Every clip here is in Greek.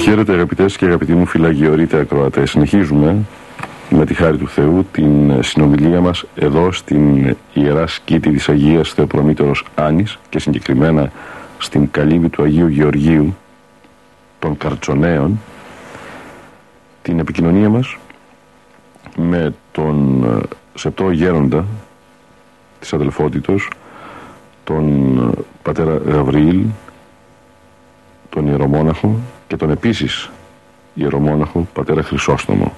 Χαίρετε αγαπητές και αγαπητοί μου φυλαγιορείτε ακροατές. Συνεχίζουμε με τη χάρη του Θεού την συνομιλία μας εδώ στην Ιερά Σκήτη της Αγίας Θεοπρομήτωρος Άνης και συγκεκριμένα στην καλύβη του Αγίου Γεωργίου των Καρτσονέων την επικοινωνία μας με τον ε, Σεπτό Γέροντα της Αδελφότητος τον ε, Πατέρα Γαβριήλ τον Ιερομόναχο και τον επίσης Ιερομόναχο Πατέρα Χρυσόστομο.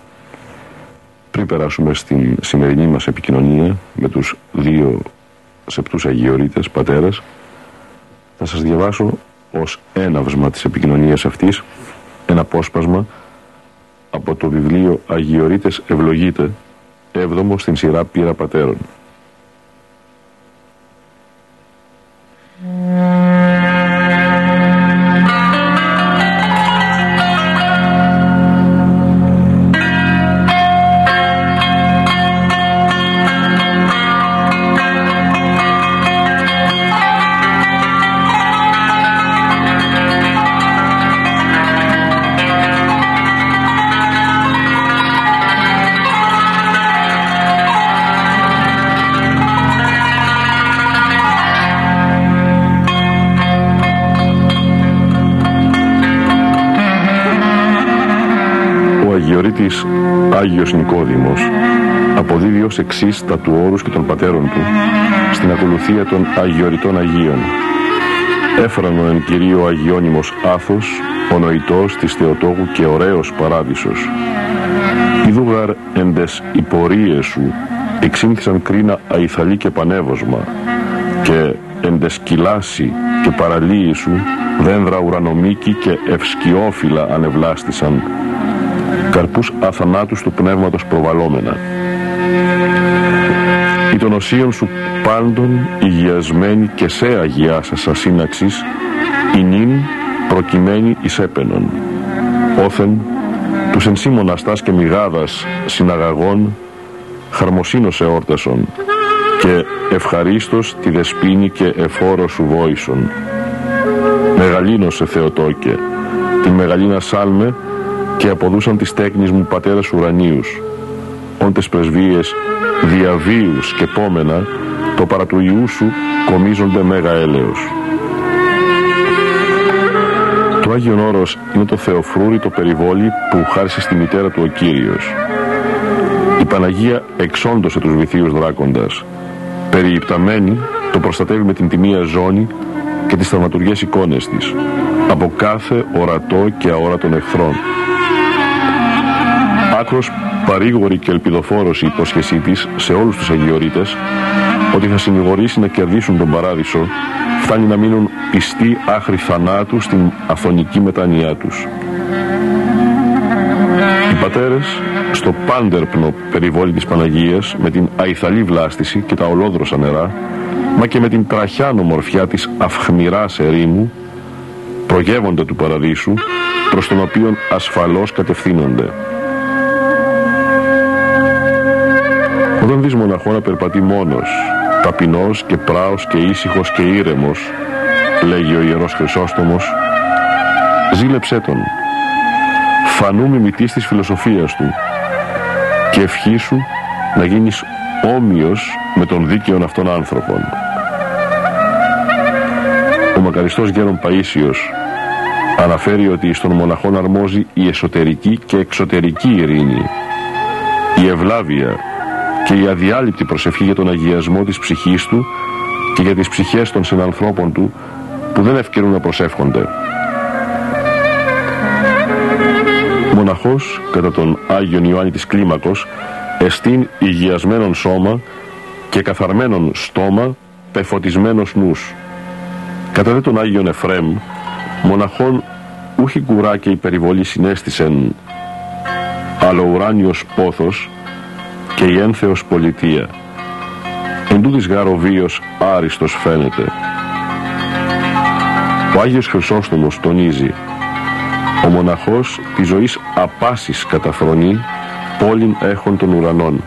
Πριν περάσουμε στην σημερινή μας επικοινωνία με τους δύο σεπτούς Αγιορείτες πατέρας θα σας διαβάσω ως έναυσμα της επικοινωνίας αυτής ένα απόσπασμα από το βιβλίο Αγιορείτες Ευλογείτε έβδομο στην σειρά Πύρα Πατέρων. Άγιος Νικόδημος αποδίδει ως εξής τα του όρους και των πατέρων του στην ακολουθία των Αγιοριτών Αγίων. Έφρανο εν κυρίω Αγιώνυμος Άθος, ο νοητός της Θεοτόκου και ωραίος παράδεισος. Ιδούγαρ εν τες υπορίες σου εξήμθησαν κρίνα αϊθαλή και πανεύωσμα και εν τες κυλάση και παραλίοι σου δένδρα ουρανομίκη και ευσκιόφυλλα ανεβλάστησαν καρπούς αθανάτους του πνεύματος προβαλόμενα. Η των οσίων σου πάντων υγιασμένη και σε αγιάσας ασύναξης, η νυν προκειμένη εις έπαινον. Όθεν, τους εν σύ μοναστάς και μηγάδας συναγαγών, χαρμοσύνος εόρτασον, και ευχαρίστως τη δεσπίνη και εφόρο σου βόησον. Μεγαλύνωσε Θεοτόκε, την μεγαλίνα σάλμε, και αποδούσαν τις τέκνης μου πατέρας ουρανίους. Όντες πρεσβείες διαβίους και πόμενα, το παρά του Ιού σου κομίζονται μέγα έλεος. Το Άγιον Όρος είναι το Θεοφρούρι το περιβόλι που χάρισε στη μητέρα του ο Κύριος. Η Παναγία εξόντωσε τους βυθίους δράκοντας. Περιυπταμένη το προστατεύει με την τιμία ζώνη και τις θαυματουργές εικόνες της από κάθε ορατό και αόρατον εχθρών άκρος παρήγορη και ελπιδοφόρος η υπόσχεσή της σε όλους τους Αγιορείτες ότι θα συνηγορήσει να κερδίσουν τον παράδεισο φτάνει να μείνουν πιστοί άχρη θανάτου στην αθωνική μετάνοιά τους. Οι πατέρες στο πάντερπνο περιβόλι της Παναγίας με την αϊθαλή βλάστηση και τα ολόδροσα νερά μα και με την τραχιά νομορφιά της αυχμηράς ερήμου προγεύονται του παραδείσου προς τον οποίον ασφαλώς κατευθύνονται. Όταν δεις μοναχό να περπατεί μόνος, ταπεινός και πράος και ήσυχος και ήρεμος, λέγει ο Ιερός Χρυσόστομος, ζήλεψέ τον, φανού μιμητής της φιλοσοφίας του και ευχή σου να γίνεις όμοιος με τον δίκαιον αυτών άνθρωπων. Ο μακαριστός Γέρον Παΐσιος αναφέρει ότι στον μοναχόν αρμόζει η εσωτερική και εξωτερική ειρήνη, η ευλάβεια και η αδιάλειπτη προσευχή για τον αγιασμό της ψυχής του και για τις ψυχές των συνανθρώπων του που δεν ευκαιρούν να προσεύχονται. Μοναχός κατά τον Άγιον Ιωάννη της Κλίμακος εστίν υγιασμένον σώμα και καθαρμένον στόμα πεφωτισμένος νους. Κατά δε τον Άγιον Εφρέμ, μοναχών ούχι κουρά και υπερηβολή συνέστησεν, αλλά ουράνιος πόθος και η ένθεος πολιτεία. Εν τούτης γάρο βίος άριστος φαίνεται. Ο Άγιος Χρυσόστομος τονίζει «Ο μοναχός της ζωής απάσης καταφρονεί, πόλην έχων των ουρανών».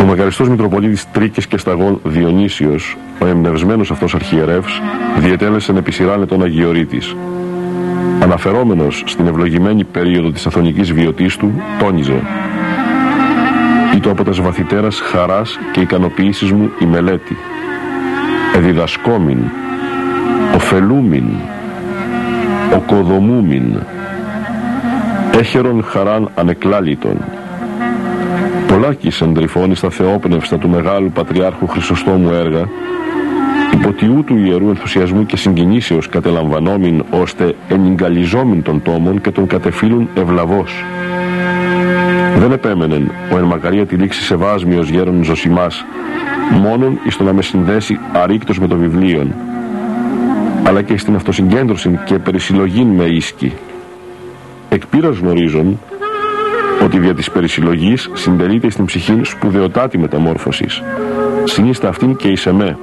Ο μεγαριστός Μητροπολίτης Τρίκης και Σταγών Διονύσιος, ο εμπνευσμένος αυτός αρχιερεύς, διετέλεσε επί σειράν τον Αγιορείτης. Αναφερόμενος στην ευλογημένη περίοδο της αθωνικής βιωτής του, τόνιζε. «Ήτο από τας βαθυτέρας χαράς και ικανοποίησης μου η μελέτη, εδιδασκόμην, ωφελούμην, οκοδομούμην, έχερον χαράν ανεκλάλητον, πολλάκις εντρυφώνει στα θεόπνευστα του Μεγάλου Πατριάρχου Χρυσοστόμου έργα, υποτιού του ιερού ενθουσιασμού και συγκινήσεως κατελαμβανόμην ώστε ενυγκαλιζόμην των τόμων και των κατεφύλουν ευλαβός. Δεν επέμενεν ο εν μακαρία τη λήξη σεβάσμιος γέρον Ζωσιμάς μόνον εις το να με συνδέσει αρήκτος με το βιβλίο αλλά και στην αυτοσυγκέντρωση και περισυλλογήν με ίσκη. Εκπήρας γνωρίζον ότι δια της περισυλλογής συντελείται στην ψυχή σπουδαιοτάτη μεταμόρφωσης. Συνίστα αυτήν και εις εμέ.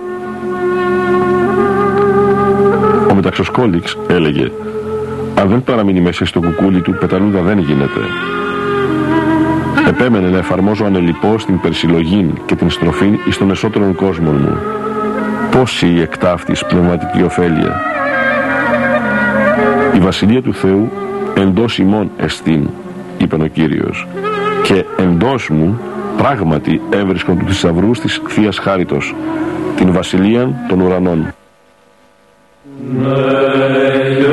Ο Μεταξοσκόληξ έλεγε «Αν δεν παραμείνει μέσα στο κουκούλι του, πεταλούδα δεν γίνεται». Επέμενε να εφαρμόζω ανελιπώς την περισυλλογή και την στροφή εις τον εσωτερών κόσμο μου. Πόση η εκτάφτης πνευματική ωφέλεια. Η Βασιλεία του Θεού εντός ημών εστίν είπε ο Κύριος και εντός μου πράγματι έβρισκον του θησαυρούς της Θείας Χάριτος την Βασιλεία των Ουρανών. May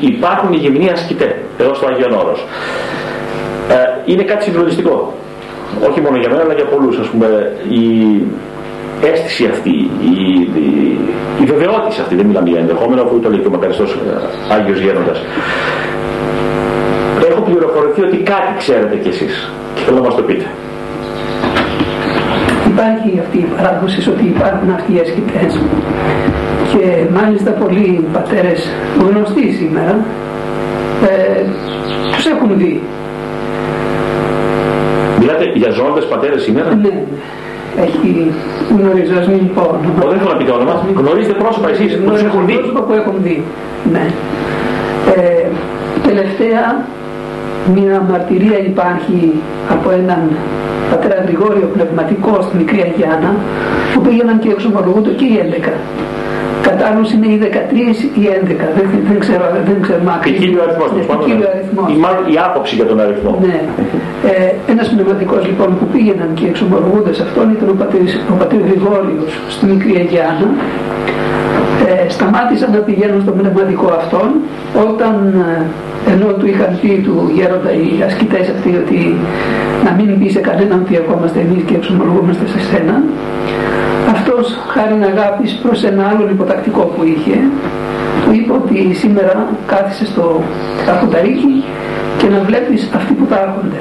υπάρχουν οι γυμνοί ασκητέ εδώ στο Άγιον Όρος. Ε, είναι κάτι συγκλονιστικό. Όχι μόνο για μένα, αλλά για πολλούς. Ας πούμε, η αίσθηση αυτή, η, η, η βεβαιότητα αυτή, δεν μιλάμε για ενδεχόμενο, αφού το λέει και ο μακαριστός ε, Άγιος Γέροντας. Έχω πληροφορηθεί ότι κάτι ξέρετε κι εσείς και θέλω να μας το πείτε. Υπάρχει αυτή η παράδοση ότι υπάρχουν αυτοί οι ασκητές και μάλιστα πολλοί πατέρες γνωστοί σήμερα ε, τους έχουν δει. Μιλάτε για ζώντες πατέρες σήμερα; Ναι. Έχει γνωρίζω, ας μην πω. δεν θέλω να πείτε όνομα. Γνωρίζετε πρόσωπα εσείς που τους έχουν δει; Πρόσωπα που έχουν δει. Ναι. Ε, τελευταία μια μαρτυρία υπάρχει από έναν πατέρα Γρηγόριο πνευματικός στη Μικρή Αγιάνα που πήγαιναν και εξομολογούνται και οι 11 κατά είναι οι 13 ή 11, δεν, δεν ξέρω, δεν ξέρω ακριβώς. Ποικίλιο αριθμός. Ποικίλιο αριθμός. Η, μάλλον η άποψη για τον αριθμό. Ναι. Ε, ένας πνευματικός λοιπόν που πήγαιναν και εξομολογούνται σε αυτόν ήταν ο πατήρ, ο πατήρ Γρηγόριος στη Μικρή Αγιάννα. Ε, σταμάτησαν να πηγαίνουν στον πνευματικό αυτόν όταν ε, ενώ του είχαν πει του γέροντα οι ασκητές αυτοί ότι να μην πει σε κανέναν ότι ερχόμαστε εμείς και εξομολογούμαστε σε σένα αυτός χάρη αγάπης προς ένα άλλο υποτακτικό που είχε του είπε ότι σήμερα κάθισε στο καφουταρίκι και να βλέπεις αυτοί που τα έρχονται.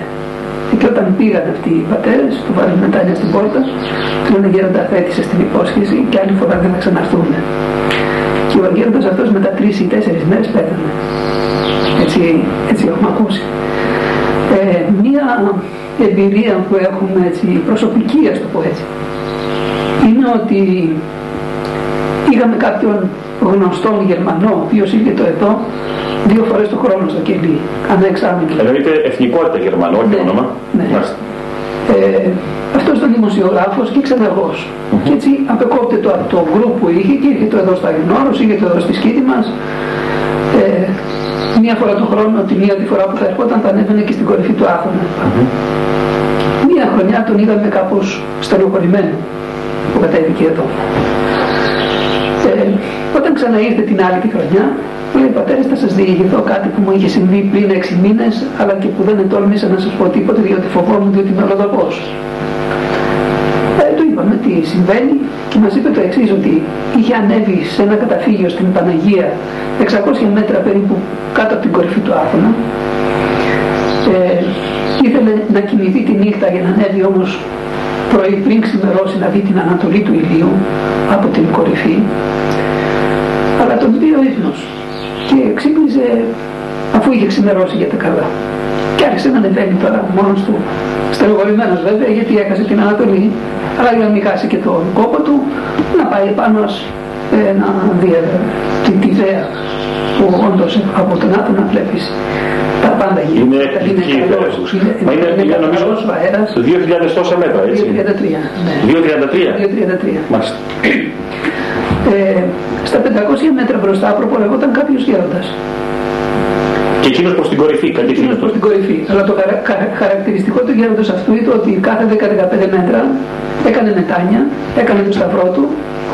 Και όταν πήγαν αυτοί οι πατέρες, του βάλουν μετάνια στην πόρτα, του λένε γέροντα θέτησε στην υπόσχεση και άλλη φορά δεν θα ξαναρθούν. Και ο γέροντας αυτός μετά τρεις ή τέσσερις μέρες πέθανε. Έτσι, έτσι έχουμε ακούσει. εμπειρία που έχουμε έτσι, προσωπική, ας το πω έτσι, είναι ότι είχαμε κάποιον γνωστόν Γερμανό, ο οποίος είχε το εδώ, δύο φορές το χρόνο στο κελί, ανά εξάμεινο. Εννοείται εθνικότητα Γερμανό, όχι Ναι, όνομα. ναι. Μάλιστα. Ε, αυτός ήταν δημοσιογράφος και ξεναγός. Και έτσι απεκόπτεται από το γκρουπ που είχε και ήρθε το εδώ στο Αγινόρος, είχε το εδώ στη σκήτη μας. Ε, μία φορά το χρόνο, τη μία τη φορά που θα ερχόταν, θα ανέβαινε και στην κορυφή του Άθωνα. Μία χρονιά τον είδαμε κάπως στενοχωρημένο που κατέβηκε εδώ. Ε, όταν ξαναήρθε την άλλη τη χρονιά, μου λέει πατέρες θα σας διηγηθώ κάτι που μου είχε συμβεί πριν 6 μήνες, αλλά και που δεν ετόλμησα να σας πω τίποτε διότι φοβόμουν διότι είμαι ολοδαπός. Ε, του είπαμε τι συμβαίνει και μας είπε το εξής ότι είχε ανέβει σε ένα καταφύγιο στην Παναγία 600 μέτρα περίπου κάτω από την κορυφή του Άθωνα. Ε, ήθελε να κοιμηθεί τη νύχτα για να ανέβει όμως πρωί πριν ξημερώσει να δει την ανατολή του ηλίου από την κορυφή. Αλλά τον πήρε ο ύπνος και ξύπνησε αφού είχε ξημερώσει για τα καλά. Και άρχισε να ανεβαίνει τώρα μόνος του στενοχωρημένος βέβαια γιατί έχασε την Ανατολή αλλά για να μην χάσει και τον κόπο του να πάει επάνω ε, να δει ε, την τη ιδέα που όντως από τον Άτονα βλέπεις τα πάντα Είναι γίνονται. εκπληκτική η καλός, ιδέα. είναι, Μα είναι, είναι είναι νομίζω καλός ο αέρας. 2.000 τόσα μέτρα, έτσι. 2.33. Ναι. 2.33. 2.33. Μάλιστα. Ε, στα 500 μέτρα μπροστά προπολογόταν κάποιος γέροντας. Και εκείνος προς την κορυφή, Εκείνος κατευθείαν. προς την κορυφή. Αλλά το χαρα- χαρα- χαρακτηριστικό του γέροντος αυτού ήταν ότι κάθε 10-15 μέτρα έκανε μετάνια, έκανε το σταυρό του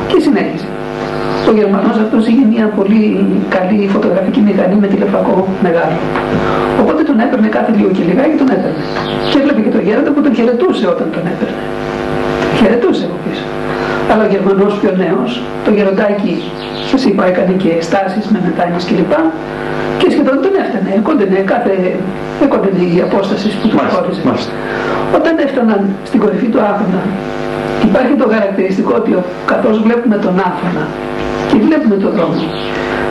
και συνέχιζε. Ο Γερμανός αυτός είχε μια πολύ καλή φωτογραφική μηχανή με τηλεφακό μεγάλο. Οπότε τον έπαιρνε κάθε λίγο και λιγάκι τον έπαιρνε. Και έβλεπε και τον γέροντα που τον χαιρετούσε όταν τον έπαιρνε. Χαιρετούσε από πίσω. Αλλά ο Γερμανός πιο νέος, το γεροντάκι, σας είπα, έκανε και στάσεις με μετάνιες κλπ. Και σχεδόν τον έφτανε, έκοντενε κάθε, έκοντενε η απόσταση που του Μάλιστα, χώριζε. μάλιστα. Όταν έφταναν στην κορυφή του Άθωνα, υπάρχει το χαρακτηριστικό ότι ο- καθώς βλέπουμε τον Άθωνα και βλέπουμε τον δρόμο,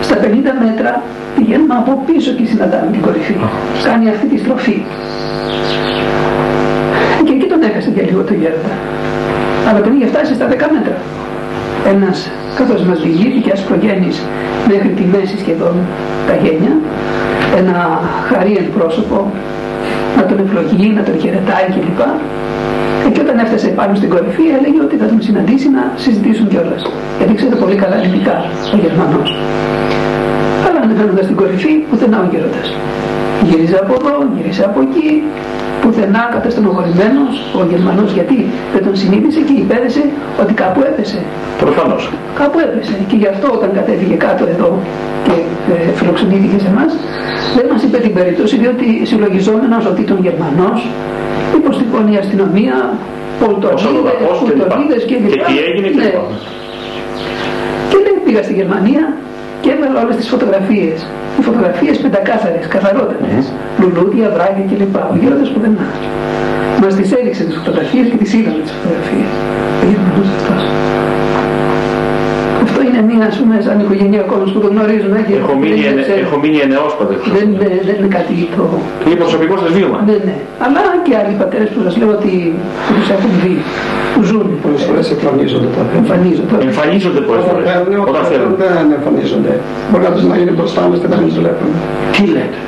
στα 50 μέτρα πηγαίνουμε από πίσω και συναντάμε την κορυφή. Κάνει αυτή τη στροφή. Και εκεί τον έχασε για λίγο το γέροντα. Αλλά τον είχε φτάσει στα 10 μέτρα. Ένας, καθώς μας διηγήθηκε ασπρογέννης μέχρι τη μέση σχεδόν τα γένια, ένα χαρίεν πρόσωπο, να τον ευλογεί, να τον χαιρετάει κλπ. Ε, Και όταν έφτασε πάνω στην κορυφή έλεγε ότι θα τον συναντήσει να συζητήσουν κιόλας. Γιατί ξέρετε πολύ καλά ελληνικά ο Γερμανός. Αλλά ανεβαίνοντας στην κορυφή, πουθενά ο γέροντας. Γύριζε από εδώ, γύρισε από εκεί, πουθενά καταστενοχωρημένος ο Γερμανός γιατί δεν τον συνείδησε και υπέδεσε ότι κάπου έπεσε. Προφανώς. Κάπου έπεσε. Και γι' αυτό όταν κατέβηκε κάτω εδώ και ε, φιλοξενήθηκε σε εμάς, δεν μας είπε την περίπτωση, διότι συλλογιζόμενο ότι ήταν Γερμανός, υποστηκώνει η αστυνομία, Ως αλλοδαπός και λοιπά. πολτονίδε και Και λοιπά. τι έγινε και Ναι. λοιπά. Και λέει πήγα στη Γερμανία και έβαλα όλες τις φωτογραφίες. Οι φωτογραφίες πεντακάθαρες, καθαρότερε. Λουλούδια, βράδια κλπ. Ο γέροντας που δεν Μας τις έδειξε τις φωτογραφίες και τις είδαμε τις φωτογραφίες. Ο Γερμανό αυτό. Αυτό είναι μια, ας πούμε, σαν οικογενειακό μας που το γνωρίζουμε. και Έχω δεν μείνει, είναι, ενε, ξέρω, έχω μείνει ενεόσπατος. δεν, είναι- δεν είναι κάτι το... Είναι προσωπικό σας βίωμα. Ναι, ναι. Αλλά και άλλοι πατέρες που σας λέω ότι που τους έχουν δει, που ζουν, Πολλές φορές εμφανίζονται τα παιδιά. εμφανίζονται. Εμφανίζονται πολλές Όταν φορές. παίρνουν, Όταν όταν θέλουν. δεν εμφανίζονται. Μπορεί κάποιος να είναι μπροστά μας και δεν μας βλέπουν. Τι λέτε;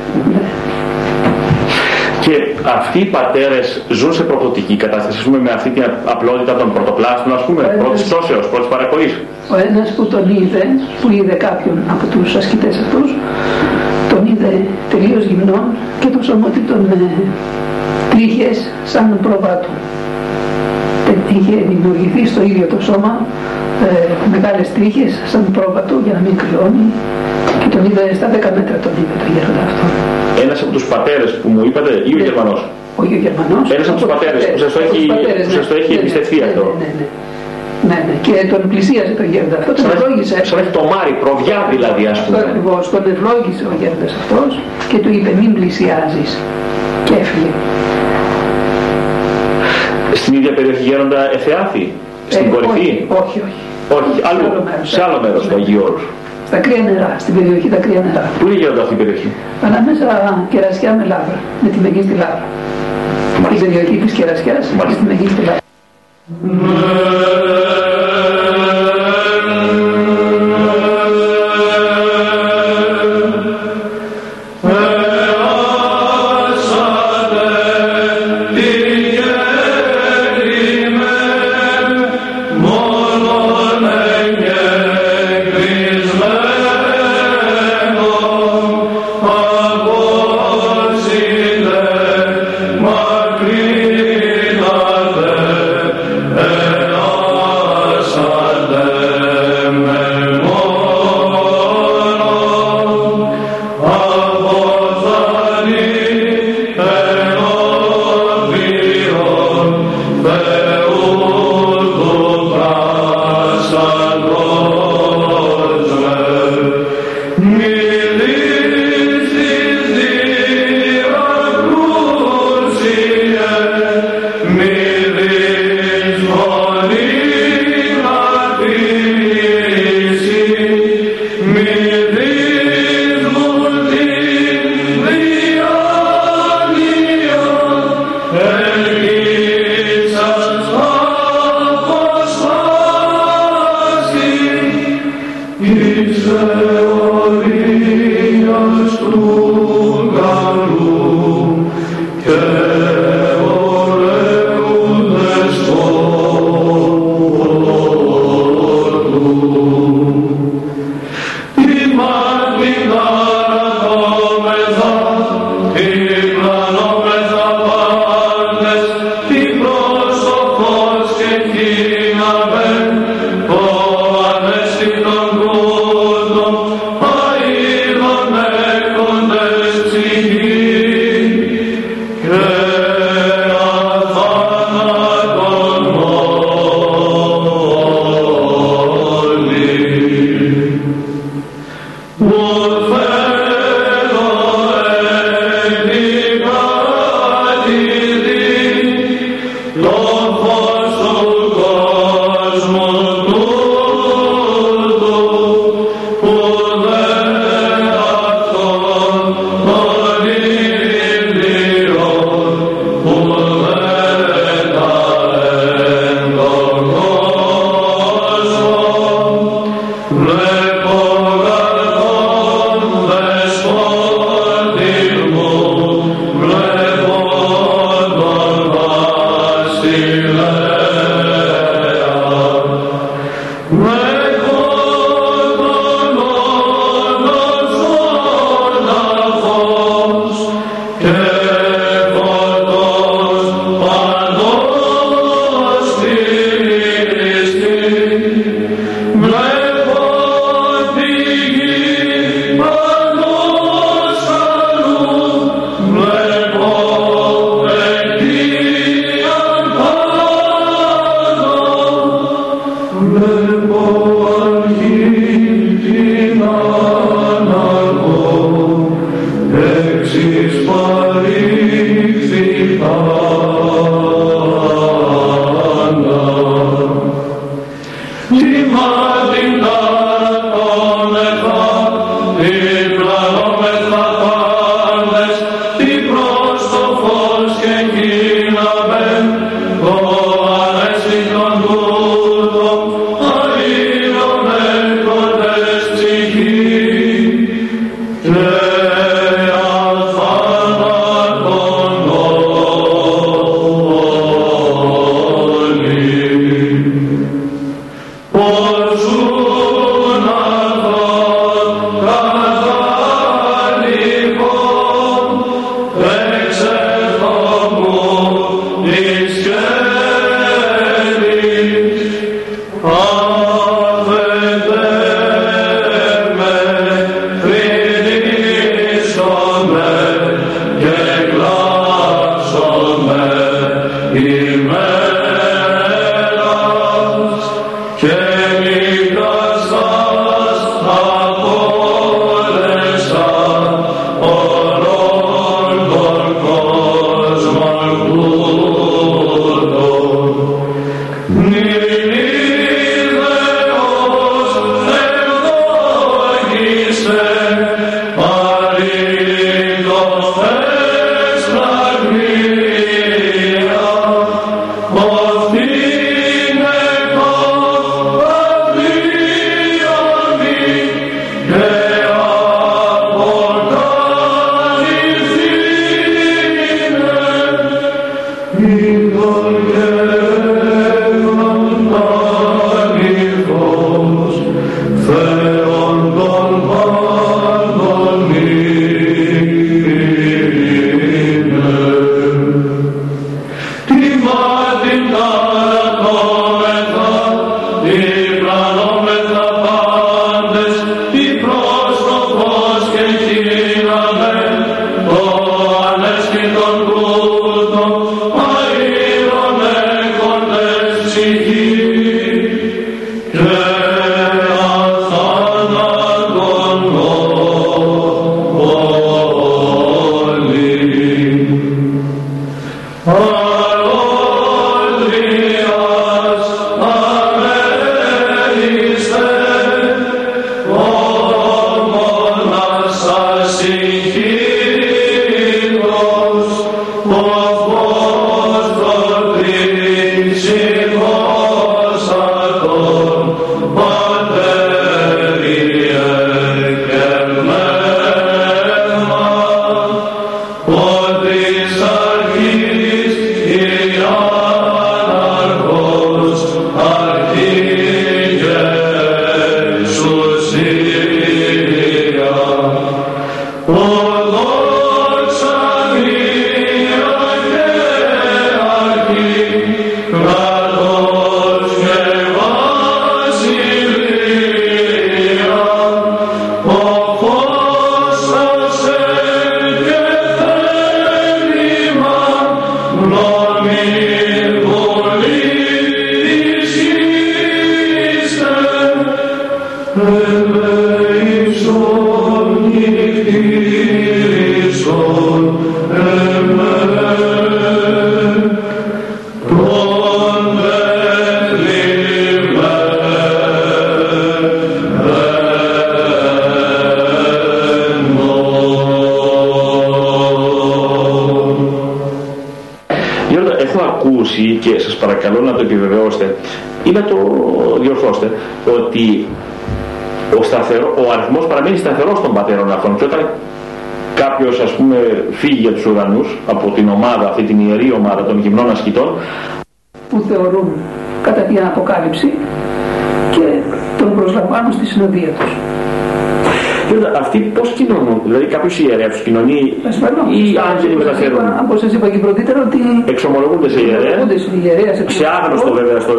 Και αυτοί οι πατέρες ζουν σε προπτωτική κατάσταση, ας πούμε, με αυτή την απλότητα των πρωτοπλάστων, ας πούμε, Ε, πρώτης πτώσεως, πρώτης παρακοής. Ο ένας που τον είδε, που είδε κάποιον από τους ασκητές αυτούς, τον είδε τελείως γυμνόν και το σώμα του τον ε, τρίχες σαν προβάτου. Τε- Είχε δημιουργηθεί στο ίδιο το σώμα ε, μεγάλες τρίχες σαν πρόβατο για να μην κρυώνει και τον είδε στα 10 μέτρα τον είδε τον γέροντα αυτό. Ένας από τους πατέρες που μου είπατε ή ο Ναι. Γερμανός; Όχι ο Γερμανός. Ένας από τους πατέρες που σας το από τους έχει- πατέρες, που σας το ναι. έχει Ναι, ναι, εμπιστευτεί ναι, αυτό. Ναι, ναι, ναι, ναι. Και τον πλησίασε τον γέροντας αυτό, τον Σαν να- ευλόγησε. σαν να έχει το μάρι, προβιά δηλαδή, ας Αυτό πούμε. ακριβώς, τον ευλόγησε ο γέροντας αυτός και του είπε μην πλησιάζεις και έφυγε. Στην ίδια περιοχή γέροντα Εθεάθη, στην Ε, κορυφή; Όχι, όχι, όχι. Όχι, Σε αλλού, άλλο μέρος, σε άλλο μέρος του Αγίου Όρους. Στα κρύα νερά, στην περιοχή τα κρύα νερά. Πού είναι γέροντα αυτή η περιοχή; Ανάμεσα κερασιά με λάβρα, με τη μεγίστη λάβρα. Την περιοχή της Κερασιάς και στην Αιγύπτο. Γιώργο, των πατέρων αυτών και όταν κάποιος ας πούμε φύγει για τους ουρανούς από την ομάδα, αυτή την ιερή ομάδα των γυμνών ασκητών που θεωρούν κατά την αποκάλυψη και τον προσλαμβάνουν στη συνοδεία τους. Αυτοί πώς κοινωνούν, δηλαδή κάποιος ιερεύς κοινωνεί ή άγγελοι μεταφέρουν. Όπως σας είπα και πρωτήτερα ότι εξομολογούνται σε ιερέα, σε άγνωστο βέβαια στο,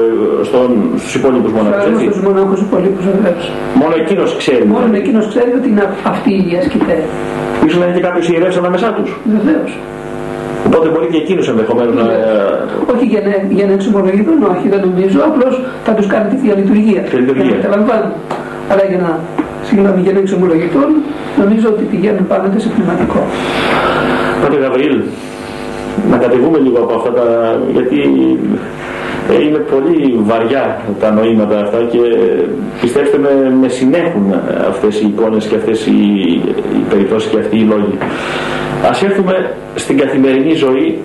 στον, στους υπόλοιπους μοναχούς. Σε στους μοναχούς υπόλοιπους βεβαίως. Μόνο εκείνος ξέρει. Μόνο δηλαδή. εκείνος ξέρει ότι είναι αυτοί οι ασκητέ. Ίσως να είναι και κάποιος ιερεύς ανάμεσά τους. Βεβαίως. Οπότε μπορεί και εκείνους ενδεχομένως να... Όχι για να, για να εξομολογηθούν, όχι δεν νομίζω, απλώς θα τους κάνει τη Θεία Λειτουργία. Θεία Λειτουργία. Αλλά για να, συγγνώμη, για να εξομολογηθούν, νομίζω ότι πηγαίνουν πάντοτε σε πνευματικό. Πάτε Γαβριήλ, να κατεβούμε λίγο από αυτά τα... γιατί ε, είναι πολύ βαριά τα νοήματα αυτά και πιστέψτε με, με συνέχουν αυτές οι εικόνες και αυτές οι, οι περιπτώσεις και αυτοί οι λόγοι. Ας έρθουμε στην καθημερινή ζωή,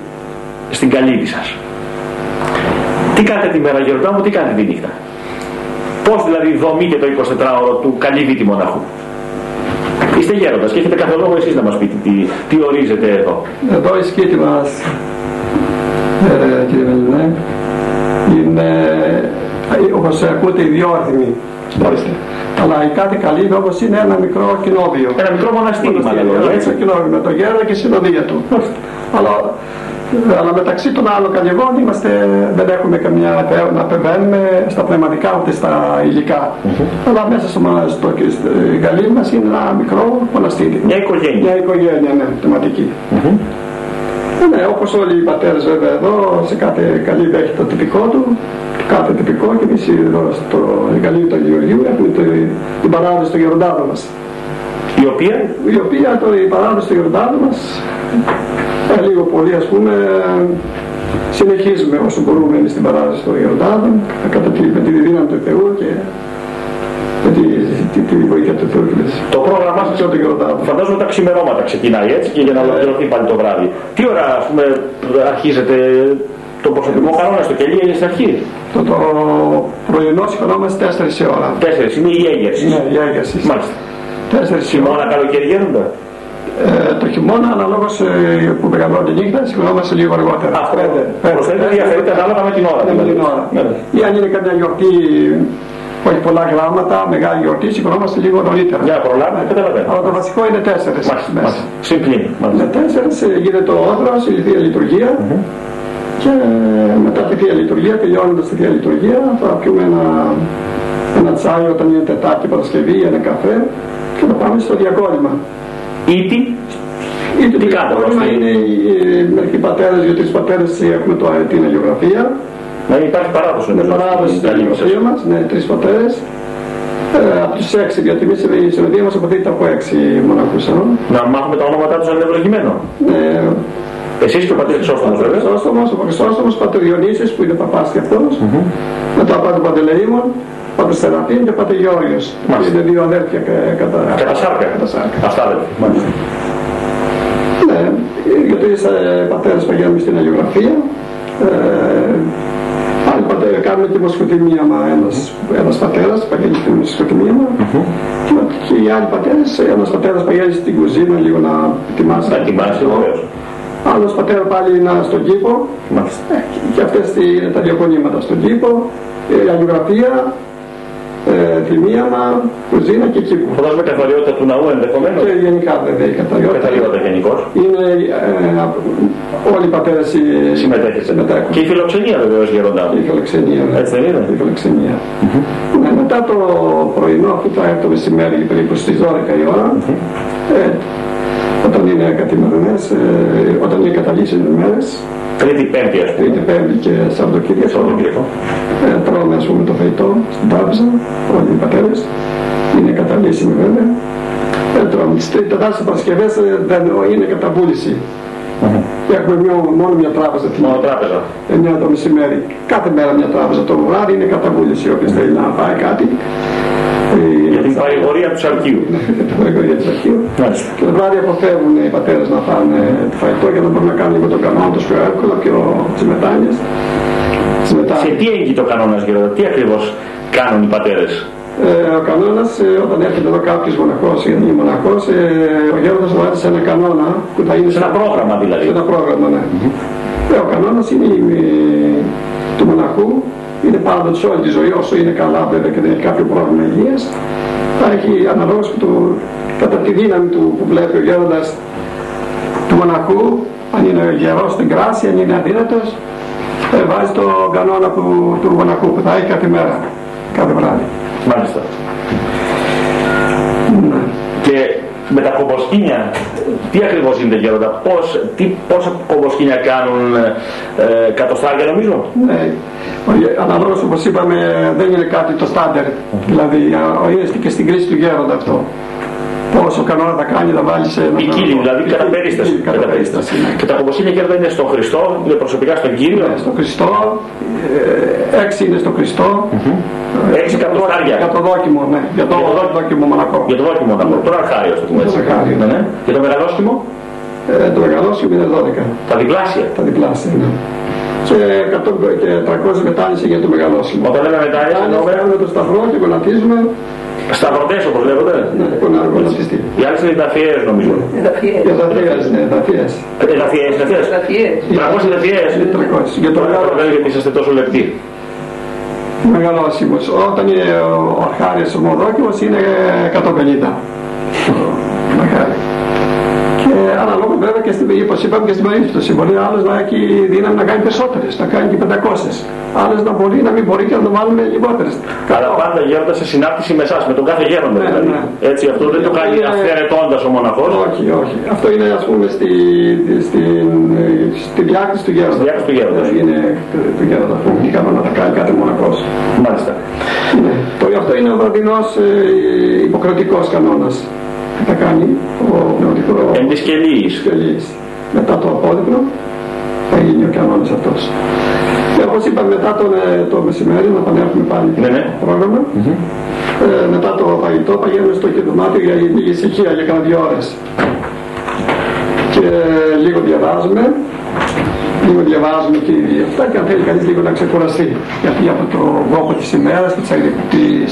στην καλύβη σας. Τι κάνετε τη μέρα γεροντά μου, τι κάνετε τη νύχτα; Πώς δηλαδή δομείτε το 24ωρο του καλύβητη μοναχού. Είστε γέροντας και έχετε κάθε λόγο εσείς να μας πείτε τι, τι ορίζετε εδώ. Εδώ η σκήτη μας, ε, κύριε Μελινέ, είναι όπως ακούτε ιδιόρθιμη. Αλλά η κάθε καλύβη όπως είναι ένα μικρό κοινόβιο. Ένα μικρό μοναστήρι μάλλον. Έτσι κοινόβιο με το γέρο και συνοδεία του. Αλλά, αλλά μεταξύ των άλλων καλυβών είμαστε, δεν έχουμε καμιά να επεμβαίνουμε στα πνευματικά ούτε στα υλικά. Mm -hmm. Αλλά μέσα στο, στο, στο καλύβη μας είναι ένα μικρό μοναστήρι. Μια οικογένεια. Μια οικογένεια, ναι, θεματική. Mm -hmm. Ναι, όπως όλοι οι πατέρες βέβαια εδώ, σε κάθε καλύβη έχει το τυπικό του κάθε τυπικό και εμείς εδώ στο Γαλλίο του Γεωργίου έχουμε το, την παράδοση του Γεροντάδο μας. Η οποία; Η οποία το, η παράδοση του Γεροντάδο μας ε, λίγο πολύ ας πούμε συνεχίζουμε όσο μπορούμε εμείς την παράδοση του Γεροντάδο κατά τη, με τη δύναμη του Θεού και με τη, τη, τη, βοήθεια του Θεού και το πρόγραμμά σας το Γεροντάδο. Φαντάζομαι τα ξημερώματα ξεκινάει έτσι και για να ολοκληρωθεί πάλι το βράδυ. Τι ώρα ας πούμε αρχίζετε το προσωπικό κανόνα στο κελί έγινε στην αρχή; Το, το πρωινό σηκωνόμαστε 4 η ώρα. 4 είναι η έγερση. Ναι, η έγερση. Μάλιστα. 4 η ώρα. Χειμώνα καλοκαίρι γίνονται. Ε, το χειμώνα αναλόγως ε, που μεγαλώνει τη νύχτα σηκωνόμαστε λίγο αργότερα. Αυτό προσθέτει διαφέρεται ανάλογα με την ώρα. Ναι, με την ώρα. Ναι. Ή αν είναι κάποια γιορτή όχι πολλά γράμματα, μεγάλη γιορτή, σηκωνόμαστε λίγο νωρίτερα. Για να προλάβουμε, καταλαβαίνω. Αλλά το βασικό είναι τέσσερις. Μάλιστα. Συμπλήν. Με τέσσερις ε, γίνεται ο όδρος, η Θεία Λειτουργία. Mm -hmm και μετά τη Θεία Λειτουργία, τελειώνοντας τη Θεία Λειτουργία, θα πιούμε ένα, ένα τσάι όταν είναι Τετάρτη Παρασκευή, ένα καφέ και θα πάμε στο διακόρυμα. Ήτι. Ήτι το διακόρυμα είναι οι, μερικοί πατέρες, δύο-τρεις πατέρες έχουμε το, την αγιογραφία. Να υπάρχει παράδοση. Είναι παράδοση στην αγιογραφία μας, ναι, τρεις πατέρες. Ε, από τους έξι, γιατί εμείς η συνοδεία μας αποθείται από έξι μοναχούς. Να μάθουμε τα ονόματά τους αν είναι ευλογημένο. Ναι, εσείς και ο πατήρ Χρυσόστομος βέβαια. Χρυσόστομος, ο Χρυσόστομος, ο πατήρ Διονύσης που είναι παπάς και αυτός. Mm -hmm. Μετά ο πατήρ Παντελεήμων, ο πατήρ Σεραφείμ και ο πατήρ Γεώργιος. Είναι δύο αδέρφια κατά, κατά σάρκα. Κατά σάρκα. Αυτά αδέρφια. Μάλιστα. Ναι, γιατί είσαι πατέρας πηγαίνουμε στην Αγιογραφία. Ε, Άλλοι πατέρα κάνουμε τη μοσχοτιμίαμα ένας, ένας πατέρας πηγαίνει στη μοσχοτιμίαμα mm -hmm. και οι άλλοι πατέρες, ένας πατέρας πηγαίνει στην κουζίνα λίγο να ετοιμάσει. Να ετοιμάσει, βεβαίως. Άλλος πατέρας πάλι είναι στον κήπο. Μάλιστα. Και αυτές είναι τα διακονήματα στον κήπο. Η αλληλογραφία, ε, θυμίαμα, κουζίνα και κήπο. Φαντάζομαι καθαριότητα του ναού ενδεχομένως. Και γενικά βέβαια η καθαριότητα. Καθαριότητα γενικώς. Είναι ε, όλοι οι πατέρες συμμετέχουν. Και η φιλοξενία βεβαίως γεροντά. Και η φιλοξενία. Ναι. Έτσι δεν είναι; Η φιλοξενία. Mm -hmm. ναι, μετά το πρωινό, αφού θα έρθω μεσημέρι περίπου στις 12 η ώρα, mm -hmm. ε, όταν είναι καθημερινές, ε, όταν είναι καταλύσσιμες μέρες. Τρίτη, πέμπτη, ας πούμε. Τρίτη, πέμπτη και Σαββατοκύριακο. Σαββατοκύριακο. Ε, τρώμε, ας πούμε, το φαγητό στην τράπεζα, όλοι οι πατέρες. Είναι καταλύσσιμοι βέβαια. Ε, τρώμε. Τις Τετάρτες Παρασκευές ε, δεν είναι καταβούληση. Mm-hmm. Έχουμε μια, μόνο μια τράπεζα. Μόνο τράπεζα. 9 το μεσημέρι. Κάθε μέρα μια τράπεζα. Το βράδυ είναι καταβούληση. Όποιος θέλει να πάει κάτι για την παρηγορία του σαρκίου. την παρηγορία του σαρκίου. Και το βράδυ αποφεύγουν οι πατέρες να φάνε το φαγητό για να μπορούν να κάνουν λίγο τον κανόνα τους πιο εύκολα, πιο τις μετάνοιες. Τις μετάνοιες. Σε τι έγκυται ο κανόνας Γέροντα, τι ακριβώς κάνουν οι πατέρες; Ε, ο κανόνας ε, όταν έρχεται εδώ κάποιος μοναχός ή είναι μοναχός, ε, ο γέροντας βάζει σε ένα κανόνα που θα είναι Σε ένα πρόγραμμα δηλαδή. Σε ένα πρόγραμμα, ναι. Ε, ο κανόνας είναι ε, του μοναχού, είναι πάντοτε σε όλης της ζωής, όσο είναι καλά βέβαια και δεν έχει κάποιο πρόβλημα υγείας, θα έχει αναλόγως του, κατά τη δύναμη του που βλέπει ο γέροντας του μοναχού, αν είναι γερός στην κράση, αν είναι αδύνατος, ε, βάζει τον κανόνα που, του μοναχού που θα έχει κάθε μέρα, κάθε βράδυ. Μάλιστα. Ναι. Και με τα κομποσκίνια, τι ακριβώς είναι Γέροντα, πώς, τι, πόσα κομποσκίνια κάνουν ε, κατοστάρια νομίζω; Ναι, αναλόγως όπως είπαμε δεν είναι κάτι το στάντερ, δηλαδή α, είναι και στην κρίση του γέροντα αυτό. Πόσο κανόνα θα κάνει θα βάλει σε ένα... Ποικίλη, δηλαδή κατά περίσταση. Ποικίλη, Κατά περίσταση, ναι. Και τα κομποσκίνια Γέροντα είναι στον Χριστό, είναι προσωπικά στον Κύριο. Ναι, στο Χριστό, ε, έξι είναι στο Χριστό, Έξι κατοστάρια. για το δόκιμο, ναι, για το Για το δόκιμο μονακό. Για το δόκιμο να πω. Τον αρχάριο, στο πούμε Το έτσι. αρχάριο. Ναι, ναι. Και το μεγαλόστιμο, Ε, το μεγαλόσιμο είναι 12, τα διπλάσια. τα διπλάσια, ναι. Και, 100 και 300 μετάνιση για το μεγαλόσιμο. Όταν λέμε μετά, Μετά εννοούμε κάνουμε το σταυρό και γονατίζουμε, σταυρωτές όπως λέγονται. ναι, γονα- γονατιστεί. Οι άλλες είναι δαφιές νομίζω. Εδαφιές. Και δαφίες, ναι, δαφίες. Ε, Δαφιές είναι αυτές. Εδαφιές. 300 δαφιές. Είναι 300. Για το Τώρα μεγάλο καταλαβαίνω γιατί είσαστε τόσο λεπτοί. μεγαλόσιμος. Όταν είναι ο αρχάριος ομοδόκιμος είναι 150. Μεγάλη. Και αναλόγω βέβαια και στην όπως είπαμε και στην περίπτωση. Μπορεί άλλος να έχει δύναμη να κάνει περισσότερες, να κάνει και 500. Άλλος να μπορεί, να μην μπορεί και να το βάλουμε λιγότερες. Αλλά πάντα γέροντας σε συνάρτηση με εσάς, με τον κάθε γέροντα. Ναι, δηλαδή. ναι. Έτσι, αυτό δεν το κάνει Είναι- αφαιρετώντας ο μοναχός. Όχι, όχι. Αυτό είναι ας πούμε στη, στη, στη διάκριση του γέροντα. Στη διάκριση του γέροντα. Ε, Είναι του, του γέροντα που τι κανόνα θα κάνει κάθε μοναχός. Μάλιστα. Ναι. Το, αυτό είναι ο βραδινός ε, υποκριτικός κανόνας που θα κάνει ο πνευματικός Εν της κελίης. σκελής. Μετά το απόδειπνο θα γίνει ο κανόνας αυτός. Και όπως είπαμε μετά τον, ε, το μεσημέρι να επανέλθουμε πάλι Ναι, ναι. το πρόγραμμα. Ε, μετά το φαγητό πηγαίνουμε στο δωμάτιο για λίγη ησυχία για κάνα δύο ώρες. Και λίγο διαβάζουμε, λίγο διαβάζουμε και αυτά και αν θέλει κανείς λίγο να ξεκουραστεί. Γιατί από το βόχο της ημέρας και της, της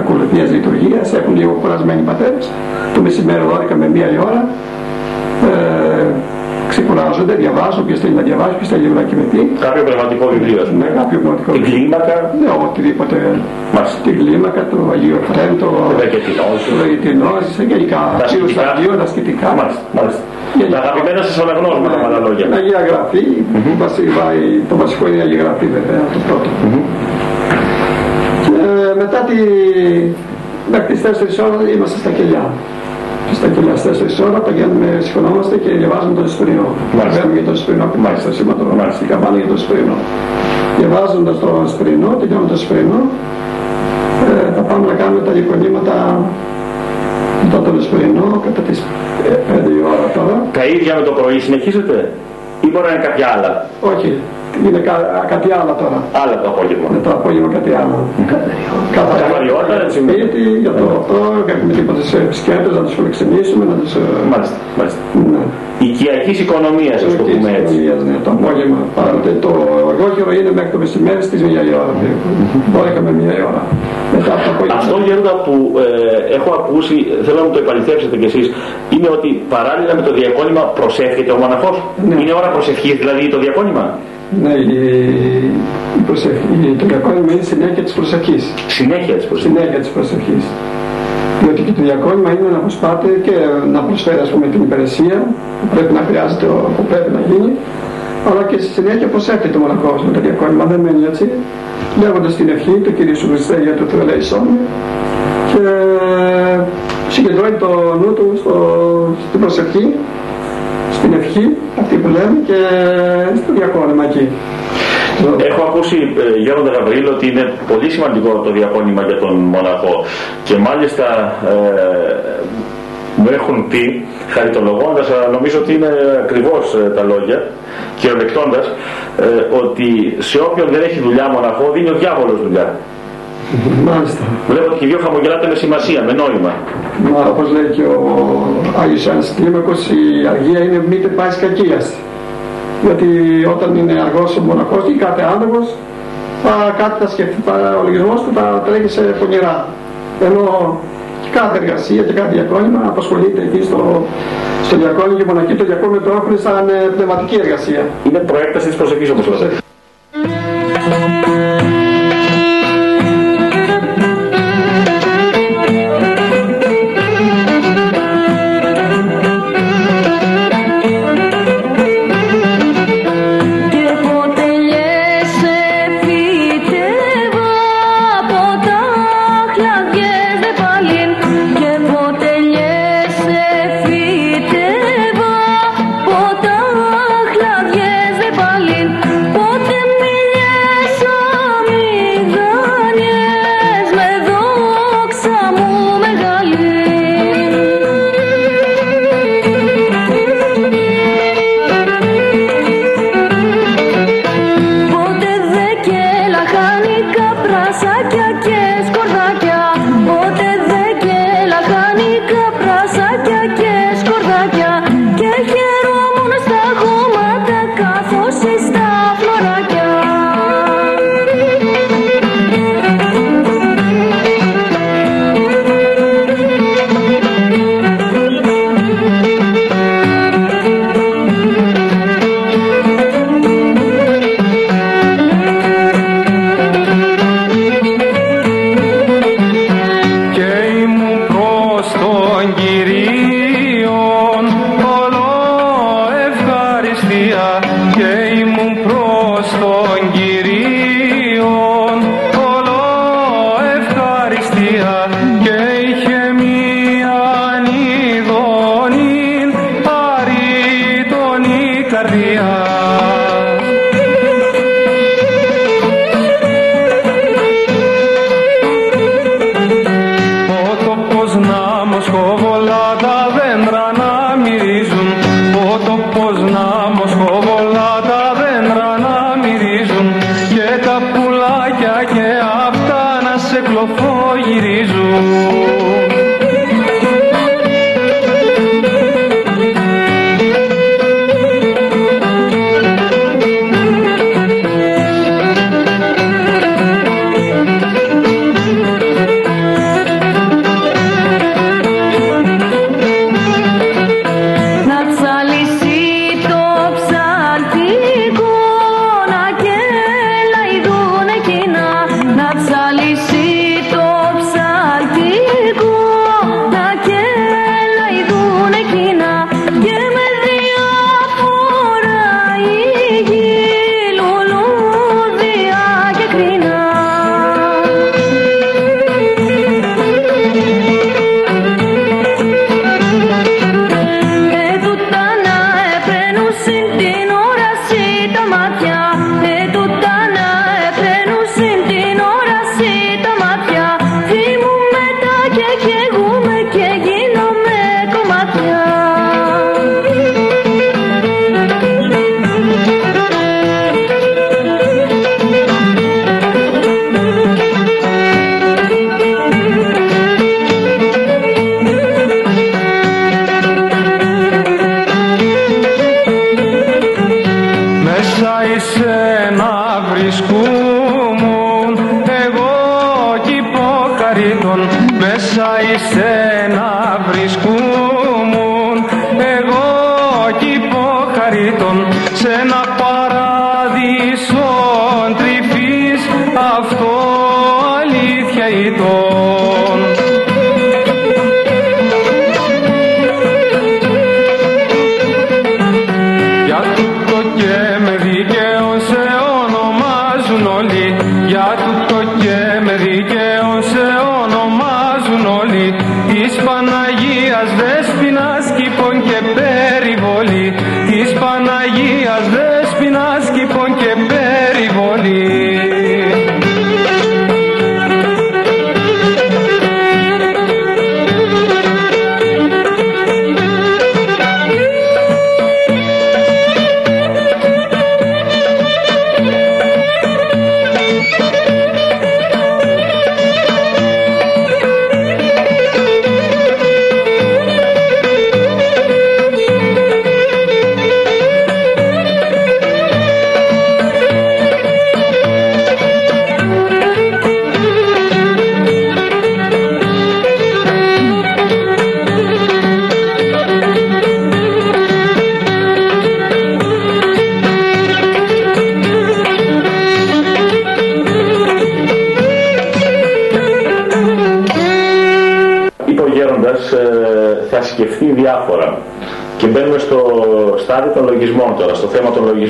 ακολουθίας λειτουργίας έχουν λίγο κουρασμένοι πατέρες. Το μεσημέρι 12 με μία η ώρα ε, ξεκουράζονται, διαβάζουν, ποιος θέλει να διαβάσει, ποιος θέλει να κοιμηθεί. Κάποιο πνευματικό βιβλίο, ας πούμε. Με κάποιο πνευματικό Την κλίμακα. ναι, οτιδήποτε. Μάλιστα. Την κλίμακα, το Αγίο Φρέμ, το Βεκετινός. Βεγετινός, γενικά. Τα Κύριος σχετικά. Αγίου, τα σχετικά. Μάλιστα, μάλιστα. Γενικά. Τα αγαπημένα σας αναγνώσματα με άλλα λόγια. Την Αγία Γραφή, που μας βάει, το βασικό είναι η Αγία Γραφή βέβαια, το πρώτο. Και μετά τη, μέχρι τις 4 ώρες είμαστε στα κελιά. Και στα κελιά στις 4 ώρες πηγαίνουμε, σηκωνόμαστε και διαβάζουμε τον Εσπρινό. Μάλιστα. Βγαίνουμε για τον Εσπρινό, που πάει στο σήμα το Μάλιστα. στην καμπάνα για τον Εσπρινό. Διαβάζοντας τον Εσπρινό, τελειώνουμε τον Εσπρινό, ε, θα πάμε να κάνουμε τα γεκονήματα μετά τον Εσπρινό, κατά τις 5 η ώρα τώρα. Τα ίδια με το πρωί συνεχίζετε ή μπορεί να είναι κάποια άλλα; Όχι, είναι κα- κάτι άλλο τώρα. Άλλα το απόγευμα. Με το απόγευμα κάτι άλλο. Καθαριότητα, έτσι. Σπίτι, για το αυτό, έχουμε τίποτε σε επισκέπτες, να τους φιλοξενήσουμε, να τους... ε, Μάλιστα, μάλιστα. Ναι. Οικιακής οικονομίας, ας το Εκεί πούμε έτσι. κοινωνίας, ναι, το απόγευμα. Πάντοτε το εγώκερο είναι μέχρι το μεσημέρι στις 1 η ώρα περίπου. 12 με 1 η ώρα. Μετά από το απόγευμα. Αυτό Γέροντα που ε, έχω ακούσει, θέλω να μου το επαληθεύσετε κι εσείς, είναι ότι παράλληλα με το διακόνημα προσεύχεται ο μοναχός; Ναι. Είναι ώρα προσευχής δηλαδή το διακόνημα; Ναι, η, η προσευχή, το διακόνημα είναι συνέχεια της προσευχής. Συνέχεια της προσευχής. Συνέχεια της προσευχής. Διότι και το διακόνημα είναι να προσπάτε και να προσφέρει ας πούμε την υπηρεσία που πρέπει να χρειάζεται, που πρέπει να γίνει, αλλά και στη συνέχεια προσεύχεται ο μοναχός με το διακόνημα. Δεν μένει έτσι, λέγοντας την ευχή του Κυρίου Σου Χριστέ για το Θεό ελέησόν με και συγκεντρώνει το νου του στο, στην προσευχή, στην ευχή, αυτή που λέμε και στο διακόνημα εκεί. Έχω ακούσει, ε, Γέροντα Γαβρίλ, ότι είναι πολύ σημαντικό το διακόνημα για τον μοναχό και μάλιστα ε, μου έχουν πει, χαριτολογώντας, αλλά νομίζω ότι είναι ακριβώς ε, τα λόγια, κυριολεκτώντας, ε, ότι σε όποιον δεν έχει δουλειά μοναχό δίνει ο διάβολος δουλειά. Μάλιστα. Βλέπω ότι και οι δύο χαμογελάτε με σημασία, με νόημα. Μα όπως λέει και ο Άγιος Άννης Κλίμακος, η αργία είναι μη πάση κακίας. Γιατί όταν είναι αργός ο μοναχός ή κάθε άνθρωπος, κάτι θα σκεφτεί, ο λογισμός του θα τρέχει σε πονηρά. Ενώ και κάθε εργασία και κάθε διακόνημα απασχολείται εκεί στο, στο διακόνημα και μοναχή το διακόνημα το έχουν σαν ε, πνευματική εργασία. Είναι προέκταση της προσευχής όπως λέτε.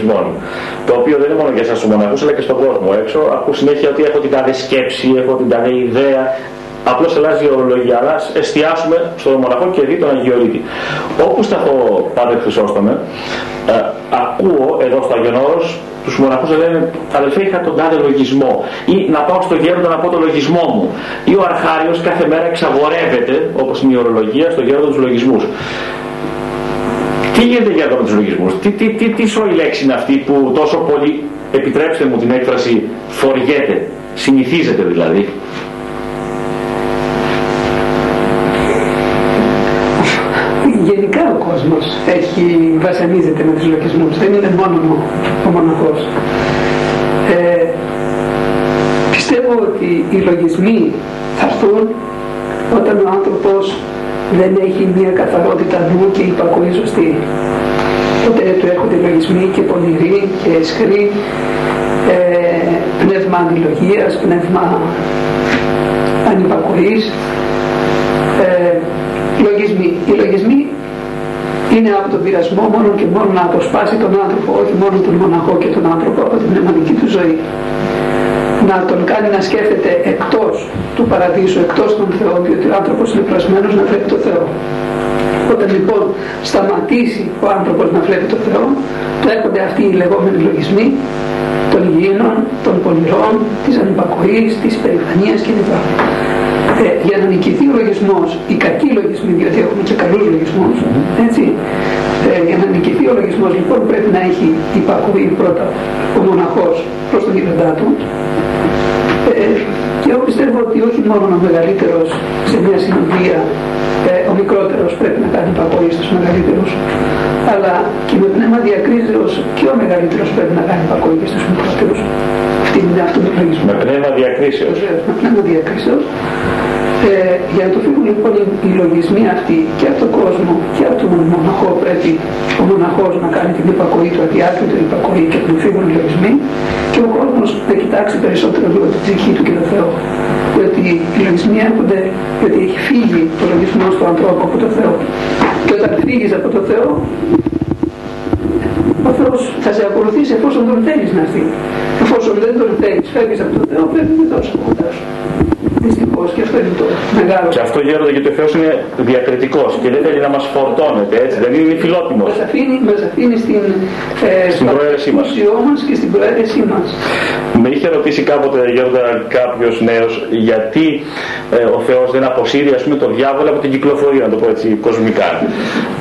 Θέμα των λογισμών. Το οποίο δεν είναι μόνο για εσάς τους μοναχούς, αλλά και στον κόσμο έξω. Ακούω συνέχεια ότι έχω την τάδε σκέψη, έχω την τάδε ιδέα. Απλώς αλλάζει η ορολογία, αλλάς εστιάσουμε στον μοναχό και δει τον Αγιορείτη. Όπου σταθώ Πάτερ Χρυσόστομε, ε, ακούω εδώ στο Αγιονόρος τους μοναχούς να λένε αδελφέ είχα τον τάδε λογισμό ή να πάω στο γέροντα να πω το λογισμό μου ή ο αρχάριος κάθε μέρα εξαγορεύεται όπως είναι η ορολογία στο γέροντα τους λογισμούς τι γίνεται για με τους λογισμούς, τι, τι, τι, τι σώη λέξη είναι αυτή που τόσο πολύ, επιτρέψτε μου την έκφραση, φοριέται, συνηθίζεται δηλαδή; Γενικά ο κόσμος έχει, βασανίζεται με τους λογισμούς, δεν είναι μόνο ο μοναχός. Ε, πιστεύω ότι οι λογισμοί θα έρθουν όταν ο άνθρωπος δεν έχει μια καθαρότητα νου και υπακοή σωστή. Τότε του έρχονται λογισμοί και πονηροί και εσχροί, ε, πνεύμα αντιλογίας, πνεύμα ανυπακοής. Ε, λογισμοί. Οι λογισμοί είναι από τον πειρασμό μόνο και μόνο να αποσπάσει τον άνθρωπο, όχι μόνο τον μοναχό και τον άνθρωπο από την πνευματική του ζωή να τον κάνει να σκέφτεται εκτός του παραδείσου, εκτός των Θεών, διότι ο άνθρωπος είναι πλασμένος να βλέπει το Θεό. Όταν λοιπόν σταματήσει ο άνθρωπος να βλέπει το Θεό, του έρχονται αυτοί οι λεγόμενοι λογισμοί των υγιεινών, των πονηρών, της ανυπακοής, της υπερηφανίας κλπ. Ε, για να νικηθεί ο λογισμός, οι κακοί λογισμοί, διότι έχουμε και καλούς λογισμούς, έτσι, ε, για να νικηθεί ο λογισμός λοιπόν πρέπει να έχει υπακοή πρώτα ο μοναχός προς τον γυροντά του, ε, και εγώ πιστεύω ότι όχι μόνο ο μεγαλύτερος σε μια συνοδεία, ε, ο μικρότερος πρέπει να κάνει υπακοή στους μεγαλύτερους, αλλά και με πνεύμα διακρίσεως και ο μεγαλύτερος πρέπει να κάνει υπακοή στους μικρότερους. Αυτή είναι αυτό το λογισμό. Με πνεύμα διακρίσεως. Βεβαίως, με πνεύμα διακρίσεως. Ε, για να το φύγουν λοιπόν οι λογισμοί αυτοί και από τον κόσμο και από τον μοναχό πρέπει ο μοναχός να κάνει την υπακοή του, αδιάκριτο υπακοή και να φύγουν οι λογισμοί και ο κόσμος να κοιτάξει περισσότερο λίγο την ψυχή του και το Θεό. Διότι οι λογισμοί έρχονται, γιατί έχει φύγει το λογισμός του ανθρώπου από το Θεό. Και όταν φύγεις από το Θεό, ο Θεός θα σε ακολουθήσει εφόσον τον θέλεις να έρθει. Εφόσον δεν τον θέλεις, φεύγεις από τον Θεό, πρέπει να δώσει κοντά σου. Δυστυχώς και αυτό είναι το μεγάλο. Και αυτό γέροντα γιατί ο Θεός είναι διακριτικός και δεν θέλει να μας φορτώνεται έτσι, δεν είναι φιλότιμος. Μας αφήνει, μας αφήνει στην, ε, Στην προαίρεσή μας. μας και στην προαίρεσή μας. Με είχε ρωτήσει κάποτε Γιώργα κάποιος νέος γιατί ε, ο Θεός δεν αποσύρει ας πούμε το διάβολο από την κυκλοφορία, να το πω έτσι κοσμικά.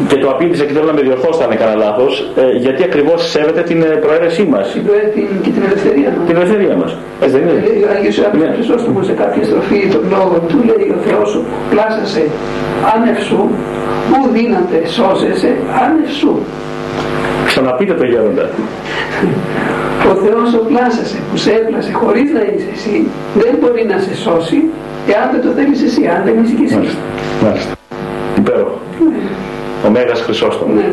και το απήντησε και θέλω να με διορθώσει αν έκανα λάθος, ε, γιατί ακριβώς σέβεται την ε, προαίρεσή μας. Την προέ- την- και την ελευθερία μας. Την ελευθερία μας. Έτσι δεν είναι; Λέει ο Άγιος Ιωάννης Ναι. Χρυσόστομος σε κάποια στροφή των λόγων του λέει ο Θεός σου πλάσασε άνευ σου, μου δύναται σώσεσαι άνευ σου. Ξαναπείτε το γέροντα. Ο Θεός ο πλάσασε που σε έπλασε χωρίς να είσαι εσύ δεν μπορεί να σε σώσει εάν δεν το θέλεις εσύ, αν δεν είσαι και εσύ. Μάλιστα. Μάλιστα. Υπέροχο. Ο Μέγας Χρυσόστομος. Ναι,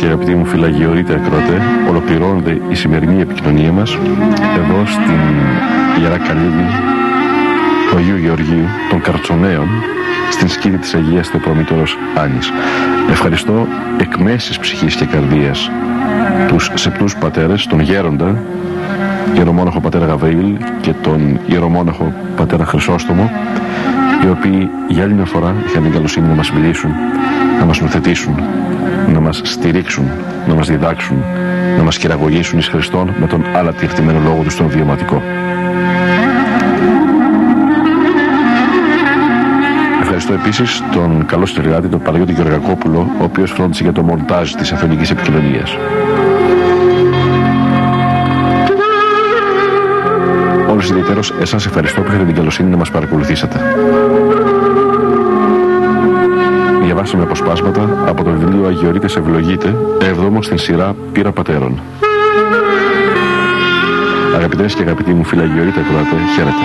και αγαπητοί μου φυλαγιορείτε ακροατέ, ολοκληρώνεται η σημερινή επικοινωνία μας εδώ στην Ιερά Καλύβη του Αγίου Γεωργίου των Καρτσονέων στην σκήνη της Αγίας Θεοπρομήτωρος Άνης. Ευχαριστώ εκ μέσης ψυχής και καρδίας τους σεπτούς πατέρες, τον Γέροντα, Ιερομόναχο Πατέρα Γαβρίλ και τον Ιερομόναχο Πατέρα Χρυσόστομο οι οποίοι για άλλη μια φορά είχαν την καλοσύνη να μας μιλήσουν, να μας νοθετήσουν, να μας στηρίξουν, να μας διδάξουν, να μας κυραγωγήσουν εις Χριστόν με τον άλλα τυρτημένο λόγο του στον βιωματικό. Ευχαριστώ επίσης τον καλός συνεργάτη, τον Παναγιώτη Γεωργακόπουλο, ο οποίος φρόντισε για το μοντάζ της αφεντική επικοινωνίας. Όλους ιδιαίτερος εσάς ευχαριστώ που είχατε την καλοσύνη να μας παρακολουθήσετε. Διαβάσαμε αποσπάσματα από το βιβλίο Αγιορείτες Ευλογείτε, εβδόμος στην σειρά Πύρα Πατέρων. Αγαπητές και αγαπητοί μου φίλοι Αγιορείτες Ακροατέ, χαίρετε.